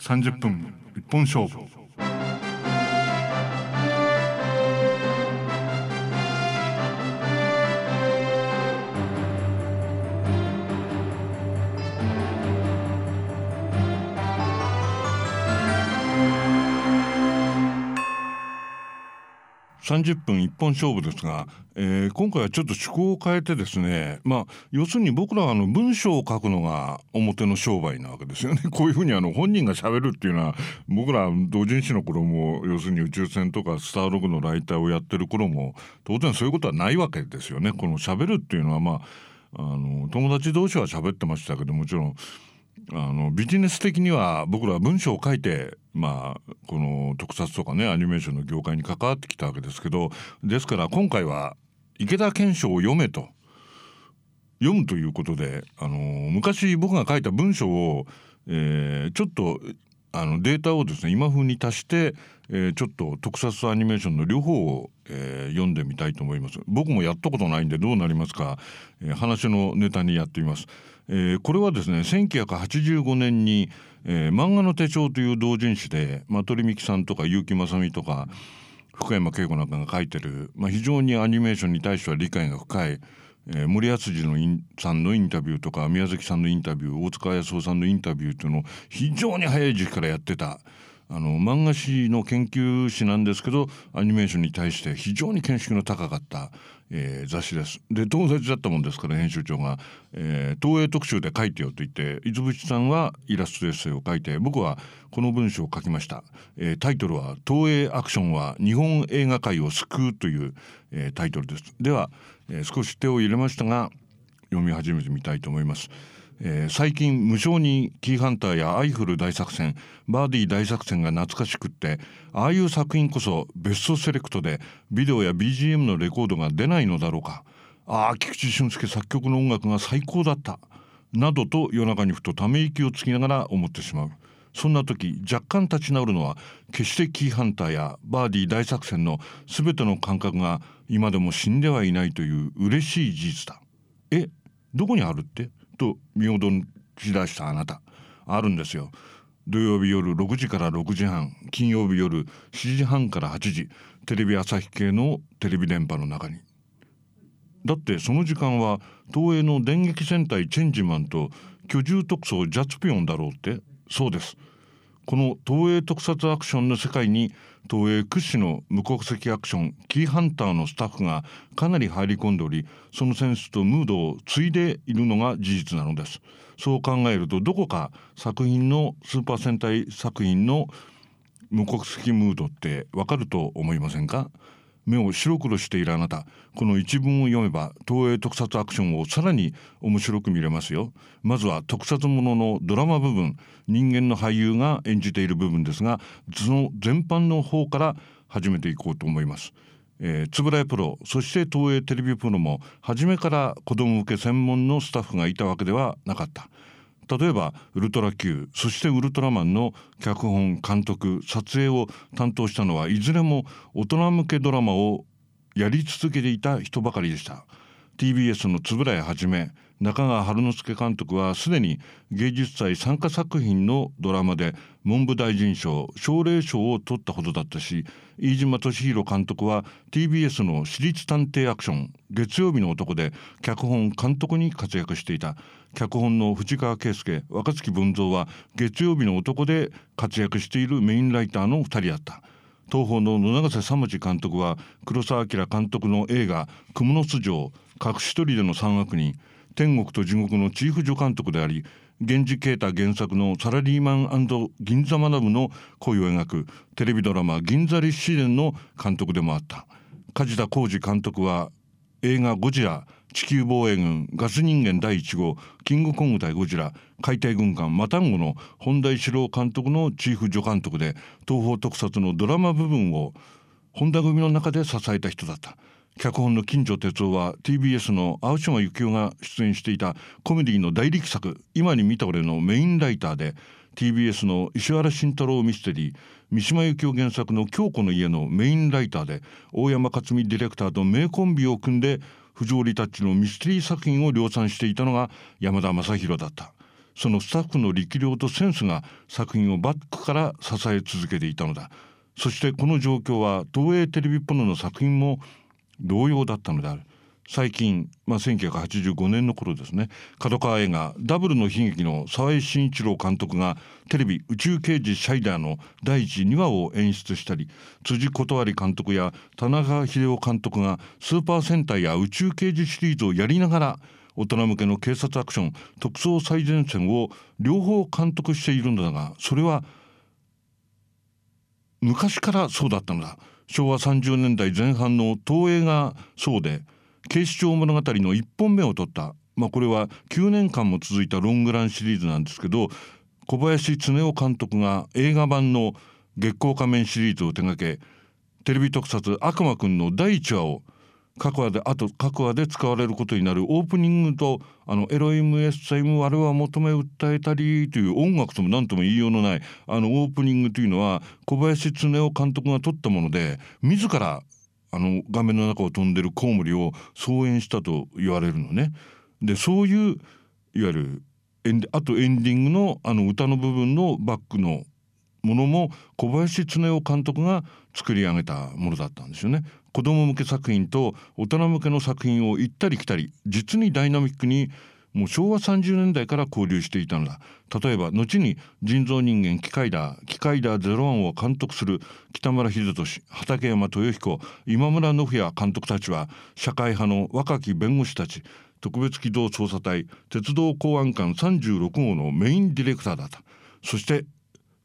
30分一本勝負。30分一本勝負ですが、えー、今回はちょっと趣向を変えてですねまあ要するに僕らはあの文章を書くのが表の商売なわけですよね こういうふうにあの本人がしゃべるっていうのは僕ら同人誌の頃も要するに宇宙船とかスターログのライターをやってる頃も当然そういうことはないわけですよね。このしゃべるっていうのはまああの友達同士は喋ってましたけどもちろんあのビジネス的には僕らは文章を書いてまあこの特撮とかねアニメーションの業界に関わってきたわけですけどですから今回は池田健章を読めと読むということであの昔僕が書いた文章を、えー、ちょっとあのデータをですね今風に足して、えー、ちょっと特撮アニメーションの両方を、えー、読んでみたいと思います。僕もやったことないんでどうなりますか、えー、話のネタにやってみます、えー、これはですね1985年に、えー、漫画の手帳という同人誌で、まあ、鳥美樹さんとか結城正美とか福山恵子なんかが書いてる、まあ、非常にアニメーションに対しては理解が深い、えー、森厚のさんのインタビューとか宮崎さんのインタビュー大塚康夫さんのインタビューというのを非常に早い時期からやってた。あの漫画誌の研究誌なんですけどアニメーションに対して非常に見識の高かった、えー、雑誌です。で友達だったもんですから編集長が、えー、東映特集で書いてよと言って伊豆淵さんはイラストエッセイを書いて僕はこの文章を書きました、えー、タイトルは「東映アクションは日本映画界を救う」という、えー、タイトルです。では、えー、少し手を入れましたが読み始めてみたいと思います。えー、最近無償にキーハンターやアイフル大作戦バーディー大作戦が懐かしくってああいう作品こそベストセレクトでビデオや BGM のレコードが出ないのだろうか。ああ菊池俊介作曲の音楽が最高だった。などと夜中にふとため息をつきながら思ってしまう。そんな時若干立ち直るのは決してキーハンターやバーディー大作戦の全ての感覚が今でも死んではいないという嬉しい事実だ。どこにあるって？と見踊り出したあなた。あるんですよ。土曜日夜6時から6時半金曜日夜7時半から8時テレビ朝日系のテレビ電波の中に。だってその時間は東映の電撃戦隊チェンジマンと居住特捜ジャツピオンだろうって。そうです。この東映特撮アクションの世界に東映屈指の無国籍アクションキーハンターのスタッフがかなり入り込んでおりそのセンスとムードを継いでいるのが事実なのです。そう考えるとどこか作品のスーパー戦隊作品の無国籍ムードってわかると思いませんか？目を白黒しているあなた。この一文を読めば東映特撮アクションをさらに面白く見れますよ。まずは特撮もののドラマ部分。人間の俳優が演じている部分ですがその全般の方から始めていこうと思います。えー、円谷プロそして東映テレビプロも初めから子ども向け専門のスタッフがいたわけではなかった。例えばウルトラ Q そしてウルトラマンの脚本監督撮影を担当したのはいずれも大人向けドラマをやり続けていた人ばかりでした。TBS の円谷はじめ中川春之助監督はすでに芸術祭参加作品のドラマで文部大臣賞奨励賞を取ったほどだったし飯島敏弘監督は TBS の私立探偵アクション月曜日の男で脚本監督に活躍していた。脚本の藤川圭介若槻文蔵は月曜日の男で活躍しているメインライターの2人だった。東宝の野永瀬左持監督は黒澤明監督の映画「蜘蛛の巣城隠し撮りでの三悪人天国と地獄のチーフ助監督であり源氏啓太原作のサラリーマン銀座マダムの恋を描くテレビドラマ銀座立志伝の監督でもあった。梶田浩二監督は映画ゴジラ地球防衛軍ガス人間第1号キングコング対ゴジラ海底軍艦マタンゴの本田一郎監督のチーフ助監督で東方特撮のドラマ部分を本田組の中で支えた人だった。脚本の金城哲夫は TBS の青島幸男が出演していたコメディの大力作「今に見た俺」のメインライターで TBS の石原慎太郎ミステリー三島由紀夫原作の「京子の家」のメインライターで大山克美ディレクターと名コンビを組んで不条理タッチのミステリー作品を量産していたのが山田正宏だった。そのスタッフの力量とセンスが作品をバックから支え続けていたのだ。そしてこの状況は東映テレビポノの作品も同様だったのである。最近、まあ、1985年の頃ですね。角川映画「ダブルの悲劇」の沢井慎一郎監督がテレビ「宇宙刑事シャイダー」の第一2話を演出したり辻断監督や田中秀夫監督がスーパー戦隊や宇宙刑事シリーズをやりながら大人向けの警察アクション特捜最前線を両方監督しているのだがそれは昔からそうだったのだ。昭和30年代前半の東映がそうで警視庁物語の1本目を取った、まあ、これは9年間も続いたロングランシリーズなんですけど小林恒夫監督が映画版の月光仮面シリーズを手掛けテレビ特撮「悪魔くん」の第1話を各話であと各話で使われることになるオープニングとあのエロイムエッサイム我は求め訴えたりという音楽とも何とも言いようのないあのオープニングというのは小林恒夫監督が撮ったもので自らあの画面の中を飛んでるコウモリを操演したと言われるのね。でそういういわゆるあとエンディングのあの歌の部分のバックのものも小林恒夫監督が作り上げたものだったんですよね。子供向け作品と大人向けの作品を行ったり来たり実にダイナミックにもう昭和30年代から交流していたのだ。例えば後に人造人間機械だ機械だゼロワンを監督する北村秀俊畠山豊彦今村信也監督たちは社会派の若き弁護士たち特別機動捜査隊鉄道公安官36号のメインディレクターだった。そして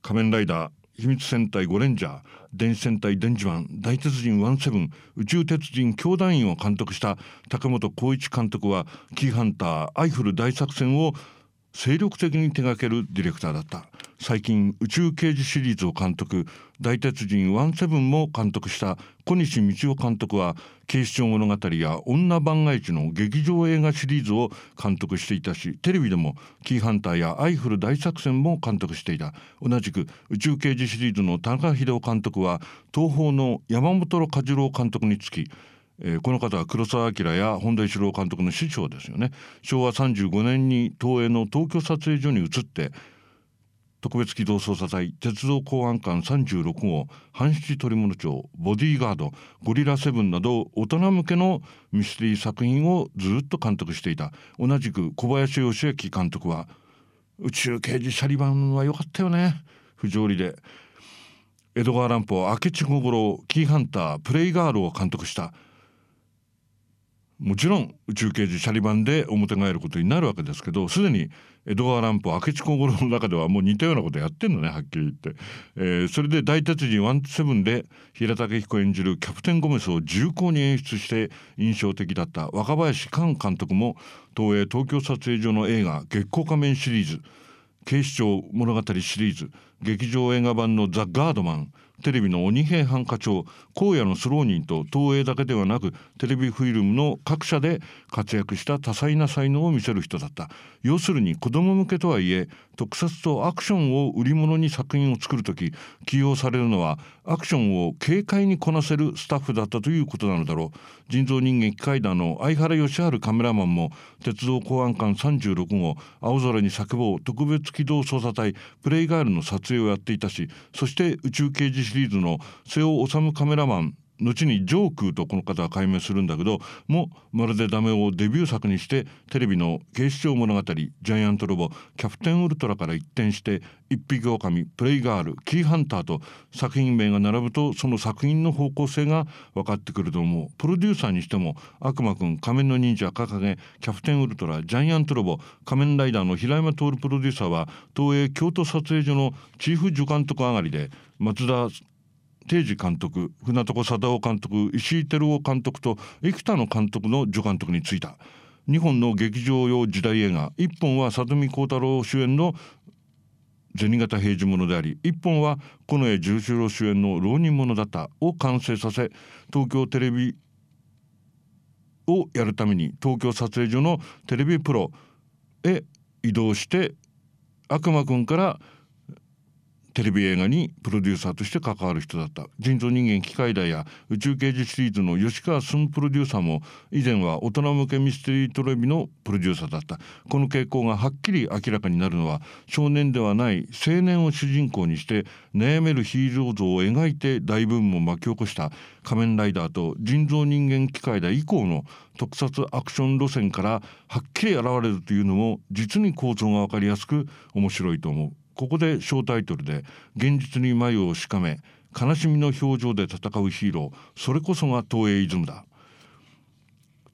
仮面ライダー秘密戦隊ゴレンジャー電子戦隊電磁マン大鉄人ワンセブン宇宙鉄人教団員を監督した高本光一監督はキーハンターアイフル大作戦を精力的に手掛けるディレクターだった。最近宇宙刑事シリーズを監督。大鉄人17も監督した。小西道夫監督は警視庁物語や女番外地の劇場映画シリーズを監督していたしテレビでもキーハンターやアイフル大作戦も監督していた。同じく宇宙刑事シリーズの田中秀夫監督は東宝の山本和次郎監督につきえー、この方は黒澤明や本田一郎監督の師匠ですよね。昭和35年に東映の東京撮影所に移って特別機動捜査隊鉄道公安官36号阪七取物庁ボディーガードゴリラセブンなど大人向けのミステリー作品をずっと監督していた。同じく小林義明監督は宇宙刑事シャリバンは良かったよね。不条理で。江戸川乱歩明智小五郎キーハンタープレイガールを監督した。もちろん宇宙刑事シャリバンで表返ることになるわけですけどすでに江戸川乱歩明智小五郎の中ではもう似たようなことやってんのねはっきり言って、えー、それで大鉄人ワンセブンで平武彦演じるキャプテンゴメスを重厚に演出して印象的だった若林寛監督も東映東京撮影所の映画「月光仮面」シリーズ警視庁物語シリーズ劇場映画版の「ザ・ガードマン」テレビの鬼平犯科長荒野のスローニンと東映だけではなくテレビフィルムの各社で活躍した多彩な才能を見せる人だった。要するに子供向けとはいえ特撮とアクションを売り物に作品を作る時起用されるのはアクションを軽快にこなせるスタッフだったということなのだろう。人造人間機械団の相原義治カメラマンも鉄道公安官36号青空に叫ぼう特別機動捜査隊プレイガールの撮影をやっていたしそして宇宙刑事シリーズの瀬尾治カメラマン後にジョークとこの方は解明するんだけどもまるでダメをデビュー作にしてテレビの警視庁物語ジャイアントロボキャプテンウルトラから一転して一匹狼プレイガールキーハンターと作品名が並ぶとその作品の方向性が分かってくると思う。プロデューサーにしても悪魔くん仮面の忍者掲げキャプテンウルトラジャイアントロボ仮面ライダーの平山徹プロデューサーは東映京都撮影所のチーフ助監督上がりで松田定治監督船床貞夫監督石井照夫監督と生田の監督の助監督に就いた。2本の劇場用時代映画1本は里見光太郎主演の銭形平次物であり1本は近衛十四郎主演の浪人者だったを完成させ東京テレビをやるために東京撮影所のテレビプロへ移動して悪魔くんからテレビ映画にプロデューサーとして関わる人だった。人造人間機械だや宇宙刑事シリーズの吉川純プロデューサーも以前は大人向けミステリートレビのプロデューサーだった。この傾向がはっきり明らかになるのは少年ではない青年を主人公にして悩めるヒーロー像を描いて大ブームを巻き起こした仮面ライダーと人造人間機械だ以降の特撮アクション路線からはっきり現れるというのも実に構造が分かりやすく面白いと思う。ここで小タイトルで現実に眉をしかめ悲しみの表情で戦うヒーローそれこそが東映イズムだ。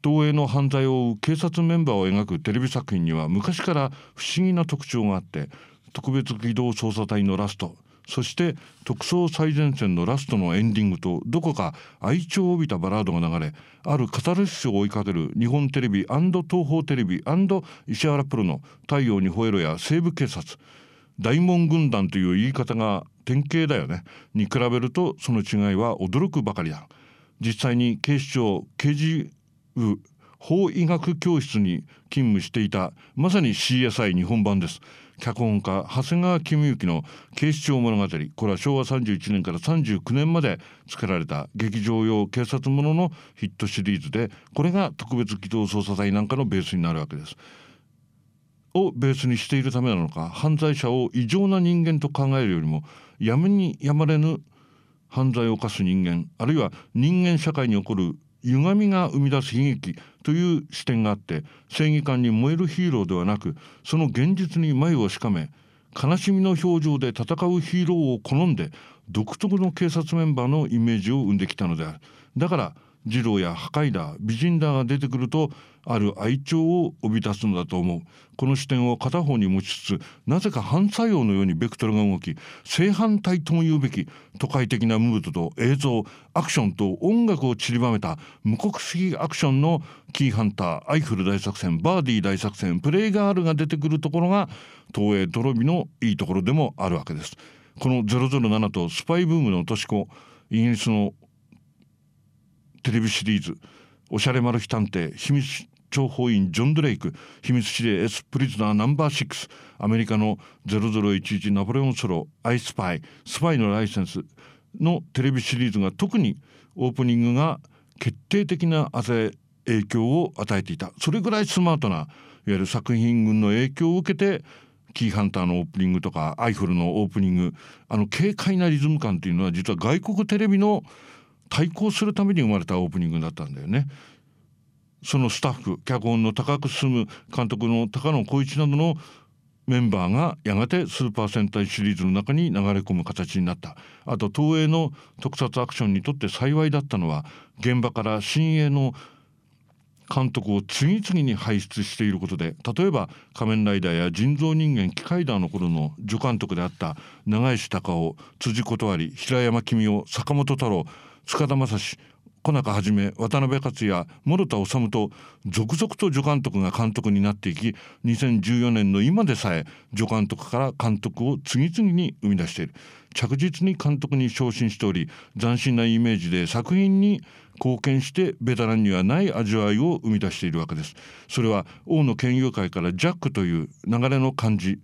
東映の犯罪を追う警察メンバーを描くテレビ作品には昔から不思議な特徴があって特別機動捜査隊のラストそして特捜最前線のラストのエンディングとどこか愛情を帯びたバラードが流れあるカタルシスを追いかける日本テレビ東宝テレビ石原プロの「太陽に吠えろ」や西部警察。大門軍団という言い方が典型だよね。に比べるとその違いは驚くばかりだ。実際に警視庁刑事部法医学教室に勤務していたまさに CSI 日本版です。脚本家長谷川公之の警視庁物語。これは昭和31年から39年まで作られた劇場用警察もののヒットシリーズでこれが特別機動捜査隊なんかのベースになるわけです。をベースにしているためなのか犯罪者を異常な人間と考えるよりもやむにやまれぬ犯罪を犯す人間あるいは人間社会に起こる歪みが生み出す悲劇という視点があって正義感に燃えるヒーローではなくその現実に眉をしかめ悲しみの表情で戦うヒーローを好んで独特の警察メンバーのイメージを生んできたのである。だから二郎や破壊だ美人だが出てくるとある愛情を帯び出すのだと思うこの視点を片方に持ちつつなぜか反作用のようにベクトルが動き正反対とも言うべき都会的なムードと映像アクションと音楽を散りばめた無国籍アクションのキーハンターアイフル大作戦バーディー大作戦プレイガールが出てくるところが東映テレビのいいところでもあるわけですこの007とスパイブームの落とし子イギリスのテレビシリーズ「おしゃれマル秘探偵秘密諜報員ジョン・ドレイク。秘密指令 S プリズナーナンバー6アメリカの0011ナポレオンソロアイスパイ。スパイのライセンス。のテレビシリーズが特にオープニングが決定的な影響を与えていた。それぐらいスマートないわゆる作品群の影響を受けてキーハンターのオープニングとかアイフルのオープニング。あの軽快なリズム感っていうのは実は外国テレビの対抗するために生まれたオープニングだったんだよね。そのスタッフ脚本の高久進む監督の高野光一などのメンバーがやがてスーパー戦隊シリーズの中に流れ込む形になったあと東映の特撮アクションにとって幸いだったのは現場から新鋭の監督を次々に輩出していることで例えば「仮面ライダー」や「人造人間機械ダー」の頃の助監督であった長石隆夫辻断り平山公夫坂本太郎塚田正史小中はじめ渡辺克也諸田治と続々と助監督が監督になっていき2014年の今でさえ助監督から監督を次々に生み出している。着実に監督に昇進しており斬新なイメージで作品に貢献してベテランにはない味わいを生み出しているわけです。それは王の研究会からジャックという流れの感じ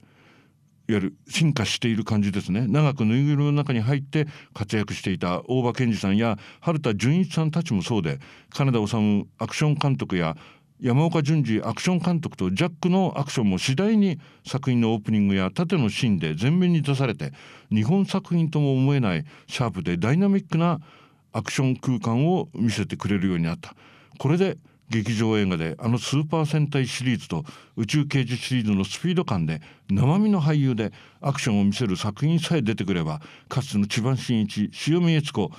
いわゆる進化している感じですね。長くぬいぐるみの中に入って活躍していた大場健二さんや春田純一さんたちもそうで金田治アクション監督や山岡淳二アクション監督とジャックのアクションも次第に作品のオープニングや縦のシーンで前面に出されて日本作品とも思えないシャープでダイナミックなアクション空間を見せてくれるようになった。これで劇場映画であのスーパー戦隊シリーズと宇宙刑事シリーズのスピード感で生身の俳優でアクションを見せる作品さえ出てくればかつての千葉真一塩見悦子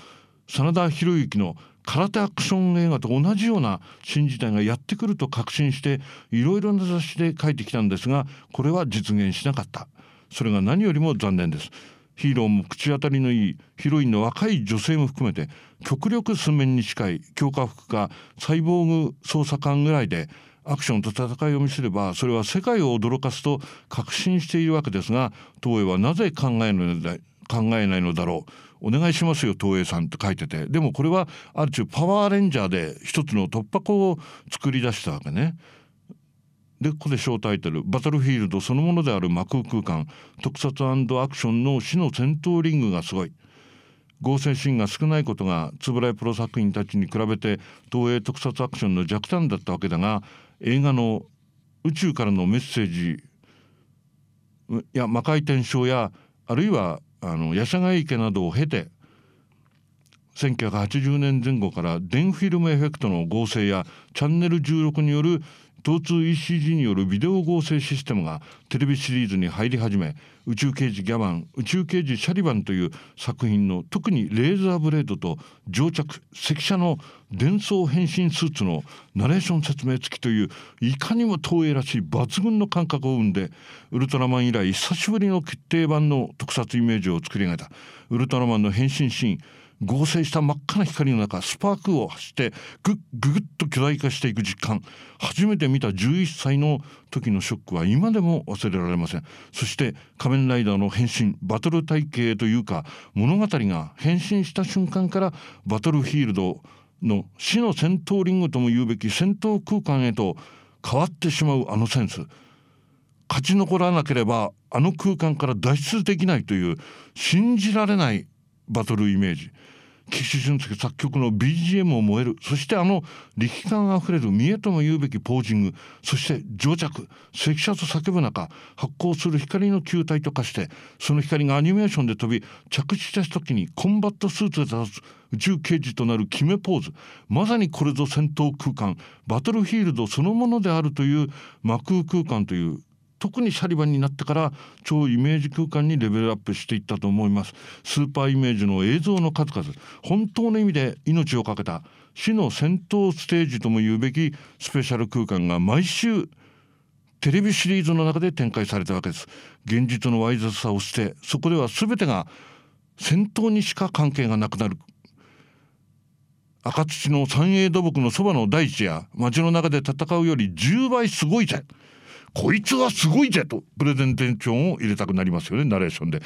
真田広之の空手アクション映画と同じような新時代がやってくると確信していろいろな雑誌で書いてきたんですがこれは実現しなかった。それが何よりも残念です。ヒーローも口当たりのいいヒロインの若い女性も含めて極力寸面に近い強化服かサイボーグ捜査官ぐらいでアクションと戦いを見せればそれは世界を驚かすと確信しているわけですが東映はなぜ考えの考えないのだろうお願いしますよ東映さんって書いててでもこれはある種パワーレンジャーで一つの突破口を作り出したわけね。でここで小タイトル「バトルフィールドそのものである魔空空間。特撮アクションの死の戦闘リングがすごい」合成シーンが少ないことが円谷プロ作品たちに比べて東映特撮アクションの弱点だったわけだが映画の宇宙からのメッセージや魔界転生やあるいはあのヤシャガ池などを経て1980年前後から電フィルムエフェクトの合成やチャンネル16による疼痛 ECG によるビデオ合成システムがテレビシリーズに入り始め宇宙刑事ギャバン宇宙刑事シャリバンという作品の特にレーザーブレードと乗着赤車の伝送変身スーツのナレーション説明付きといういかにも東映らしい抜群の感覚を生んでウルトラマン以来久しぶりの決定版の特撮イメージを作り上げたウルトラマンの変身シーン合成した真っ赤な光の中スパークを走ってぐぐぐっと巨大化していく実感。初めて見た11歳の時のショックは今でも忘れられません。そして仮面ライダーの変身バトル体系というか物語が変身した瞬間からバトルフィールドの死の戦闘リングとも言うべき戦闘空間へと変わってしまうあのセンス。勝ち残らなければあの空間から脱出できないという信じられないバトルイメージ。岸俊介作曲の BGM を燃える。そしてあの力感あふれる見えとも言うべきポージング。そして乗着赤車と叫ぶ中発光する光の球体と化してその光がアニメーションで飛び着地した時にコンバットスーツで立つ宇宙刑事となる決めポーズ。まさにこれぞ戦闘空間。バトルフィールドそのものであるという魔空空間という特にシャリバンになってから超イメージ空間にレベルアップしていったと思います。スーパーイメージの映像の数々。本当の意味で命を懸けた。死の戦闘ステージとも言うべきスペシャル空間が毎週テレビシリーズの中で展開されたわけです。現実のわい雑さを捨てそこでは全てが戦闘にしか関係がなくなる。赤土の三栄土木のそばの大地や街の中で戦うより10倍すごいぜ。こいつはすごいぜとプレゼンテーションを入れたくなりますよねナレーションで。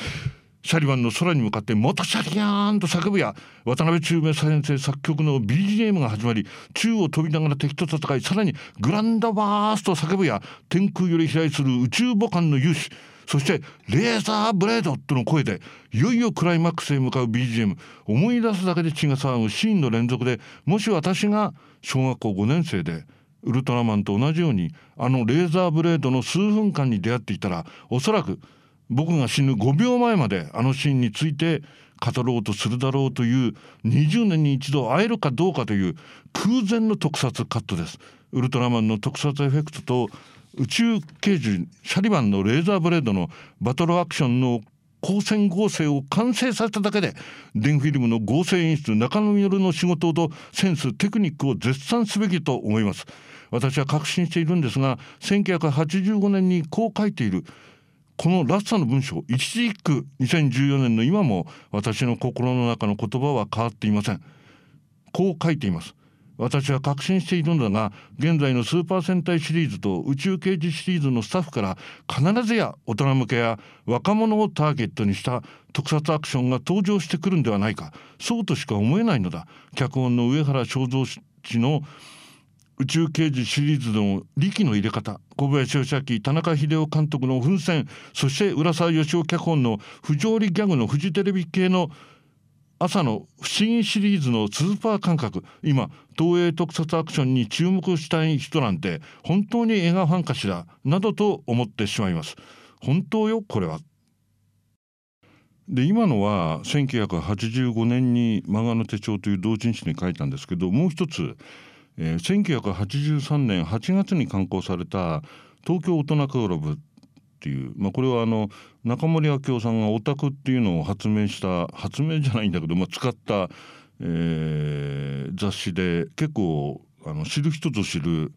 シャリバンの空に向かって「モトシャリアーン!」と叫ぶや渡辺中明先生作曲の BGM が始まり宙を飛びながら敵と戦いさらに「グランドバースト」叫ぶや天空より飛来する宇宙母艦の勇士そして「レーザーブレード」との声でいよいよクライマックスへ向かう BGM 思い出すだけで血が騒ぐシーンの連続でもし私が小学校5年生で「ウルトラマンと同じようにあのレーザーブレードの数分間に出会っていたらおそらく僕が死ぬ5秒前まであのシーンについて語ろうとするだろうという20年に一度会えるかどうかという空前の特撮カットです。ウルトラマンの特撮エフェクトと宇宙刑事シャリバンのレーザーブレードのバトルアクションの光線合成を完成させただけでデンフィルムの合成演出中野実の仕事とセンステクニックを絶賛すべきと思います。私は確信しているんですが1985年にこう書いているこのラッサの文章一字一句2014年の今も私の心の中の言葉は変わっていません。こう書いています。私は確信しているのだが現在のスーパー戦隊シリーズと宇宙刑事シリーズのスタッフから必ずや大人向けや若者をターゲットにした特撮アクションが登場してくるんではないか。そうとしか思えないのだ。脚本の上原正蔵氏の宇宙刑事シリーズの力の入れ方小林義明田中秀夫監督の奮戦そして浦沢義夫脚本の不条理ギャグのフジテレビ系の朝の不思議シリーズのスーパー感覚。今東映特撮アクションに注目したい人なんて本当に映画ファンかしら？などと思ってしまいます。本当よこれは。で今のは1985年に「漫画の手帳」という同人誌に書いたんですけどもう一つ、えー、1983年8月に刊行された「東京大人クラブ」っていう、まあ、これはあの中森明夫さんがオタクっていうのを発明した発明じゃないんだけど、まあ、使った、えー、雑誌で結構あの知る人ぞ知る、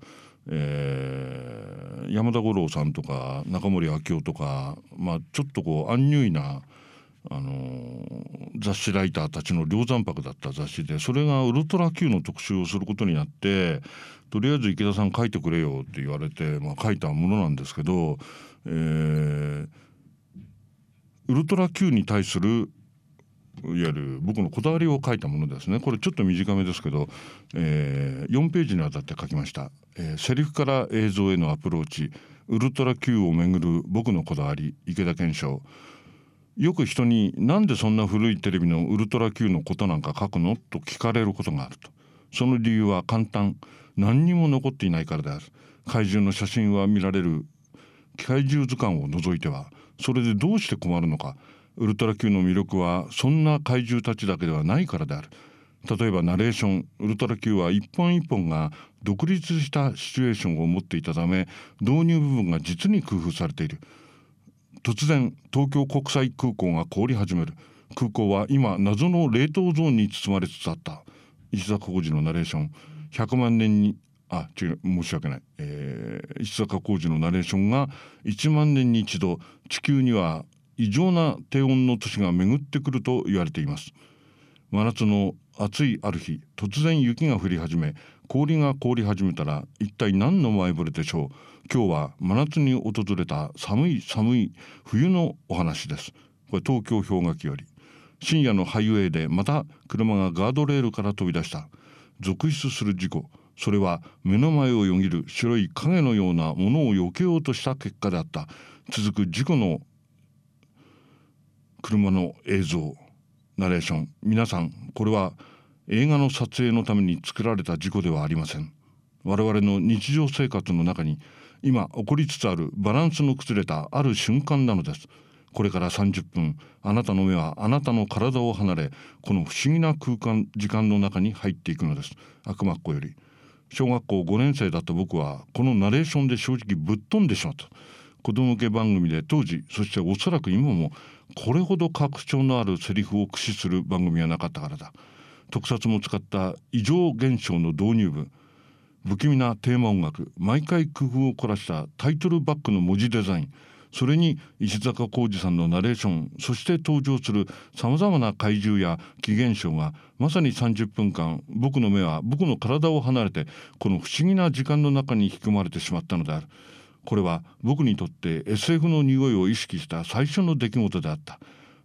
えー、山田五郎さんとか中森明夫とか、まあ、ちょっとこうアンニュイなあの雑誌ライターたちの梁山泊だった雑誌でそれがウルトラ Q の特集をすることになってとりあえず池田さん書いてくれよって言われて、まあ、書いたものなんですけどえー、ウルトラ Q に対するいわゆる僕のこだわりを書いたものですね。これちょっと短めですけど、えー、4ページにわたって書きました、えー、セリフから映像へのアプローチ。ウルトラ Q をめぐる僕のこだわり。池田健翔よく人に「なんでそんな古いテレビのウルトラ Q のことなんか書くの?」と聞かれることがあると。その理由は簡単。何にも残っていないからである。怪獣の写真は見られる。怪獣図鑑を除いてはそれでどうして困るのか。ウルトラ Q の魅力はそんな怪獣たちだけではないからである。例えばナレーション。ウルトラ Q は一本一本が独立したシチュエーションを持っていたため導入部分が実に工夫されている。突然東京国際空港が凍り始める。空港は今謎の冷凍ゾーンに包まれつつあった。石坂浩二のナレーション。100万年にあ違う申し訳ない、えー、石坂浩二のナレーションが1万年に一度地球には異常な低温の年が巡ってくると言われています。真夏の暑いある日突然雪が降り始め氷が凍り始めたら一体何の前触れでしょう。今日は真夏に訪れた寒い寒い冬のお話です。これ東京氷河期より。深夜のハイウェイでまた車がガードレールから飛び出した。続出する事故。それは目の前をよぎる白い影のようなものを避けようとした結果であった。続く事故の車の映像ナレーション。皆さんこれは映画の撮影のために作られた事故ではありません。我々の日常生活の中に今起こりつつあるバランスの崩れたある瞬間なのです。これから30分あなたの目はあなたの体を離れこの不思議な空間時間の中に入っていくのです。悪魔っ子より。小学校5年生だった僕はこのナレーションで正直ぶっ飛んでしまった。子供向け番組で当時そしておそらく今もこれほど格調のあるセリフを駆使する番組はなかったからだ。特撮も使った異常現象の導入部不気味なテーマ音楽。毎回工夫を凝らしたタイトルバックの文字デザイン。それに石坂浩二さんのナレーションそして登場するさまざまな怪獣や奇現象がまさに30分間僕の目は僕の体を離れてこの不思議な時間の中に引き込まれてしまったのである。これは僕にとって SF の匂いを意識した最初の出来事であった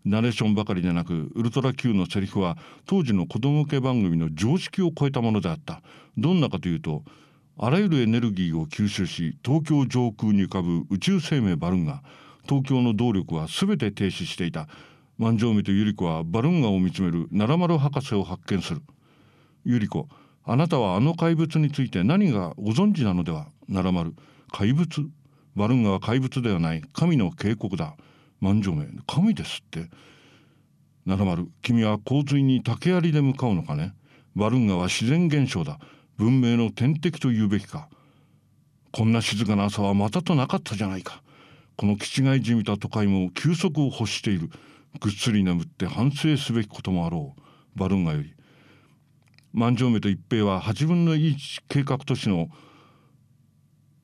ナレーションばかりでなくウルトラ Q のセリフは当時の子供向け番組の常識を超えたものであったどんなかというとあらゆるエネルギーを吸収し東京上空に浮かぶ宇宙生命バルンガ東京の動力は全て停止していた。万丈美と百合子はバルンガを見つめる奈良丸博士を発見する。百合子あなたはあの怪物について何がご存知なのでは？奈良丸怪物？バルンガは怪物ではない。神の警告だ。万丈名神ですって。七丸君は洪水に竹槍で向かうのかね？バルンガは自然現象だ。文明の天敵と言うべきか。こんな静かな朝はまたとなかったじゃないか。この気違いじみた都会も休息を欲している。ぐっすり眠って反省すべきこともあろう。バルンガより。万丈目と一平は8分の1計画都市の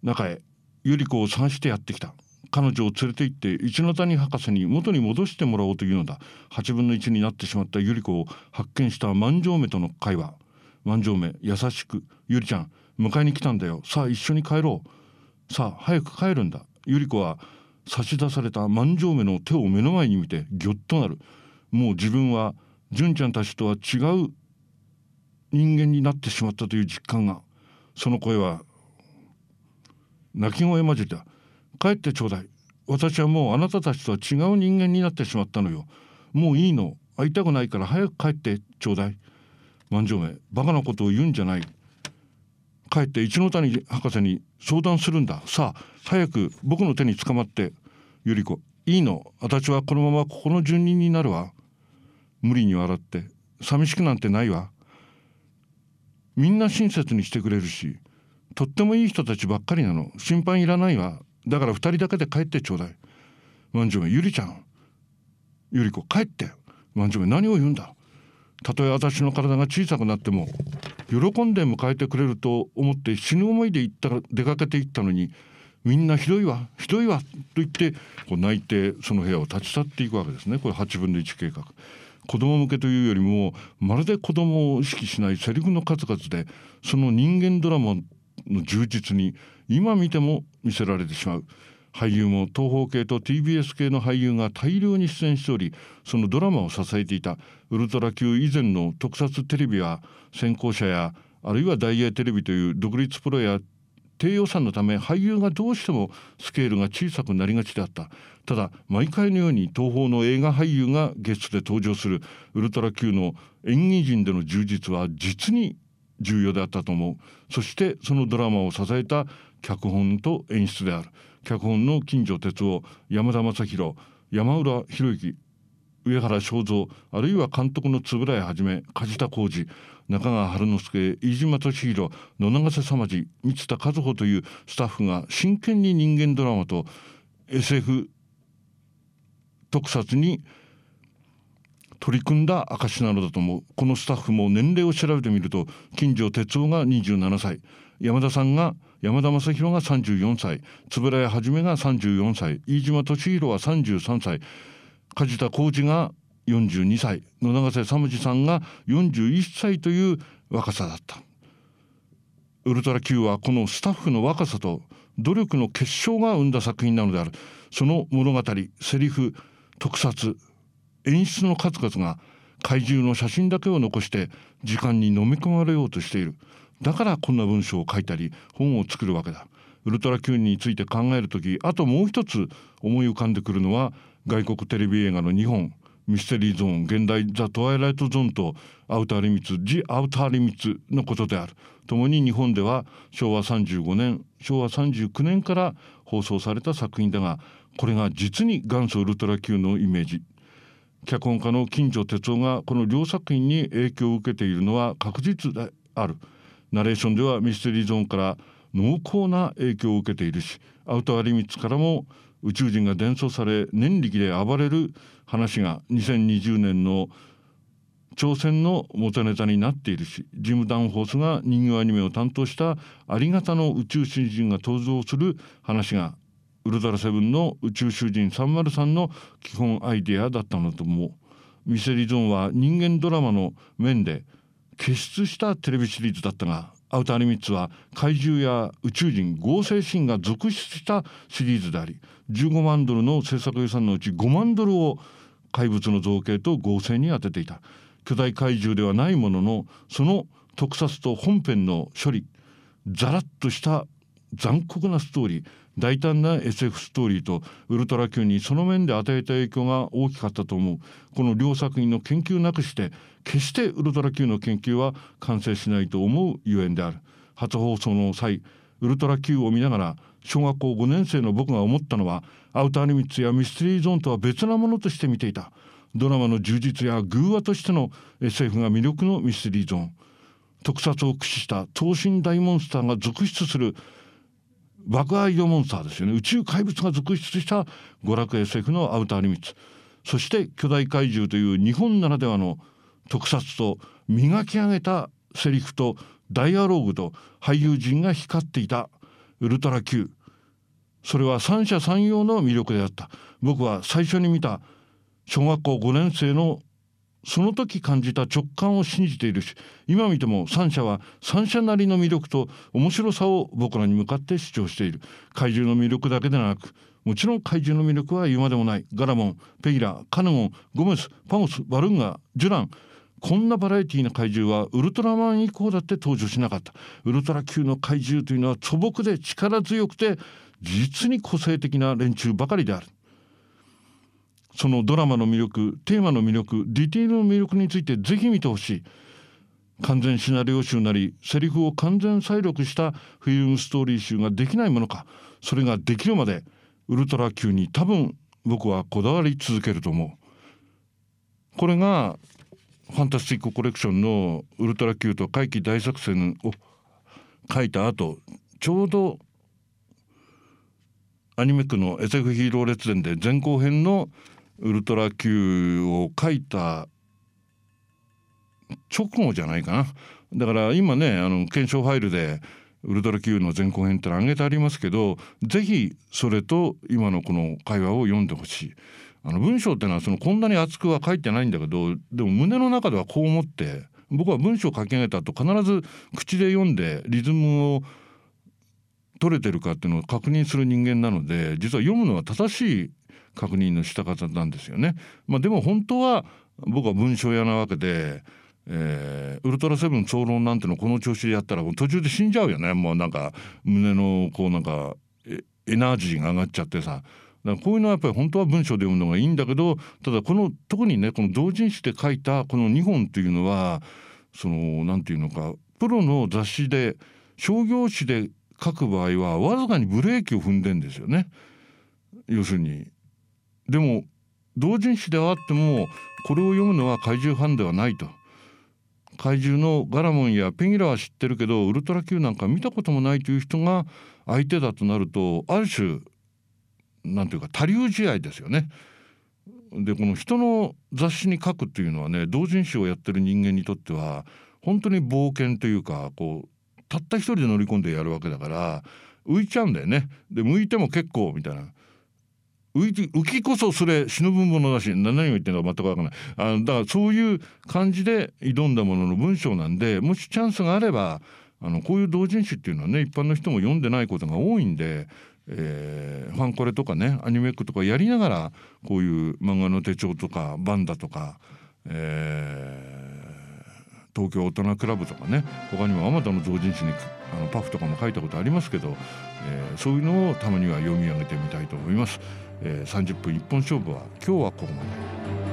中へ百合子を探してやってきた。彼女を連れて行って一ノ谷博士に元に戻してもらおうというのだ。8分の1になってしまった百合子を発見した万丈目との会話。万丈目優しく「ゆりちゃん迎えに来たんだよ。さあ一緒に帰ろう。さあ早く帰るんだ」百合子は差し出された万丈目の手を目の前に見てぎょっとなる。もう自分は純ちゃんたちとは違う人間になってしまったという実感が。その声は泣き声混じった。帰ってちょうだい。私はもうあなたたちとは違う人間になってしまったのよ。もういいの。会いたくないから早く帰ってちょうだい。万丈目バカなことを言うんじゃない。帰って一ノ谷博士に相談するんだ。さあ早く僕の手に捕まって百合子いいの。私はこのままここの住人になるわ。無理に笑って寂しくなんてないわ。みんな親切にしてくれるしとってもいい人たちばっかりなの。心配いらないわ。だから2人だけで帰ってちょうだい。万丈目ゆりちゃん。ゆり子帰って。万丈目何を言うんだ。たとえ私の体が小さくなっても喜んで迎えてくれると思って死ぬ思いで行った出かけて行ったのにみんなひどいわひどいわと言ってこう泣いてその部屋を立ち去っていくわけですね。これ8分の1計画。子供向けというよりもまるで子供を意識しないセリフの数々でその人間ドラマの充実に今見ても見せられてしまう。俳優も東方系と TBS 系の俳優が大量に出演しておりそのドラマを支えていたウルトラ Q 以前の特撮テレビは先行者やあるいは大英テレビという独立プロや低予算のため俳優がどうしてもスケールが小さくなりがちであった。ただ毎回のように東宝の映画俳優がゲストで登場するウルトラ Q の演技陣での充実は実に重要であったと思う。そしてそのドラマを支えた脚本と演出である。脚本の金城哲夫山田正宏山浦博之上原正蔵あるいは監督の円谷はじめ梶田浩二中川春之助飯島敏弘野永瀬様次三田和穂というスタッフが真剣に人間ドラマと SF 特撮に取り組んだ証なのだと思う。このスタッフも年齢を調べてみると金城哲夫が27歳。山田さんが山田正宏が34歳。円谷はじめが34歳。飯島敏弘は33歳。梶田浩二が42歳。野永瀬サムジさんが41歳という若さだった。ウルトラ Q はこのスタッフの若さと努力の結晶が生んだ作品なのである。その物語セリフ特撮演出の数々が怪獣の写真だけを残して時間に飲み込まれようとしている。だからこんな文章を書いたり本を作るわけだ。ウルトラ Q について考える時あともう一つ思い浮かんでくるのは外国テレビ映画の2本。ミステリーゾーン現代ザ・トワイライトゾーンとアウターリミッツジ・アウターリミッツのことである。共に日本では昭和35年昭和39年から放送された作品だがこれが実に元祖ウルトラ Q のイメージ。脚本家の金城哲夫がこの両作品に影響を受けているのは確実である。ナレーションではミステリーゾーンから濃厚な影響を受けているしアウターリミッツからも宇宙人が伝送され念力で暴れる話が2020年の朝鮮の元ネタになっているしジム・ダンフォースが人形アニメを担当したありがたの宇宙囚人が登場する話がウルトラセブンの宇宙囚人303の基本アイデアだったのと思うミセリゾーンは人間ドラマの面で傑出したテレビシリーズだったがアウターリミッツは怪獣や宇宙人合成シーンが続出したシリーズであり15万ドルの制作予算のうち5万ドルを怪物の造形と合成に充てていた。巨大怪獣ではないもののその特撮と本編の処理ザラッとした残酷なストーリー大胆な SF ストーリーとウルトラ Q にその面で与えた影響が大きかったと思う。この両作品の研究なくして決してウルトラ Q の研究は完成しないと思うゆえんである。初放送の際ウルトラ Q を見ながら小学校5年生の僕が思ったのはアウターリミッツやミステリーゾーンとは別なものとして見ていた。ドラマの充実や偶話としての SF が魅力のミステリーゾーン。特撮を駆使した等身大モンスターが続出する爆破移動モンスターですよね。宇宙怪物が続出した娯楽 SF のアウターリミッツ。そして巨大怪獣という日本ならではの特撮と磨き上げたセリフとダイアローグと俳優陣が光っていたウルトラ Q それは三者三様の魅力であった。僕は最初に見た小学校5年生のその時感じた直感を信じているし今見ても三者は三者なりの魅力と面白さを僕らに向かって主張している。怪獣の魅力だけでなくもちろん怪獣の魅力は言うまでもない。ガラモンペギラカネゴンゴメスパゴスバルンガジュラン。こんなバラエティーな怪獣はウルトラマン以降だって登場しなかった。ウルトラ級の怪獣というのは素朴で力強くて実に個性的な連中ばかりである。そのドラマの魅力テーマの魅力ディテールの魅力についてぜひ見てほしい。完全シナリオ集なりセリフを完全再録したフィルムストーリー集ができないものかそれができるまでウルトラ級に多分僕はこだわり続けると思う。これがファンタスティックコレクションのウルトラ Q と怪奇大作戦を書いた後ちょうどアニメ区の SF ヒーロー列伝で前後編のウルトラ Q を書いた直後じゃないかなだから今ねあの検証ファイルでウルトラ Q の前後編っての挙げてありますけど是非それと今のこの会話を読んでほしい。あの文章ってのはそのこんなに厚くは書いてないんだけどでも胸の中ではこう思って僕は文章を書き上げた後必ず口で読んでリズムを取れてるかっていうのを確認する人間なので実は読むのは正しい確認のした方なんですよね。まあ、でも本当は僕は文章屋なわけで、えー、ウルトラセブン総論なんてのこの調子でやったら途中で死んじゃうよねもうなんか胸のこうなんかエナジーが上がっちゃってさ。だからこういうのはやっぱり本当は文章で読むのがいいんだけどただこの特にねこの同人誌で書いたこの2本っていうのはその何て言うのかプロの雑誌で商業誌で書く場合はわずかにブレーキを踏んでんですよね。要するにでも同人誌ではあってもこれを読むのは怪獣ファンではないと。怪獣のガラモンやペギラは知ってるけどウルトラ Q なんか見たこともないという人が相手だとなるとある種なんていうか他流試合ですよね。でこの人の雑誌に書くっていうのはね同人誌をやってる人間にとっては本当に冒険というかこうたった一人で乗り込んでやるわけだから浮いちゃうんだよね。で向いても結構みたいな。浮きこそそれ死ぬ分ものだし何を言ってるのか全く分からないあのだからそういう感じで挑んだものの文章なんでもしチャンスがあればあのこういう同人誌っていうのはね一般の人も読んでないことが多いんでえー、ファンコレとかねアニメックとかやりながらこういう漫画の手帳とかバンダとか、えー、東京大人クラブとかね他にもあまたの同人誌にあのパフとかも書いたことありますけど、えー、そういうのをたまには読み上げてみたいと思います。えー、30分一本勝負は今日はここまで。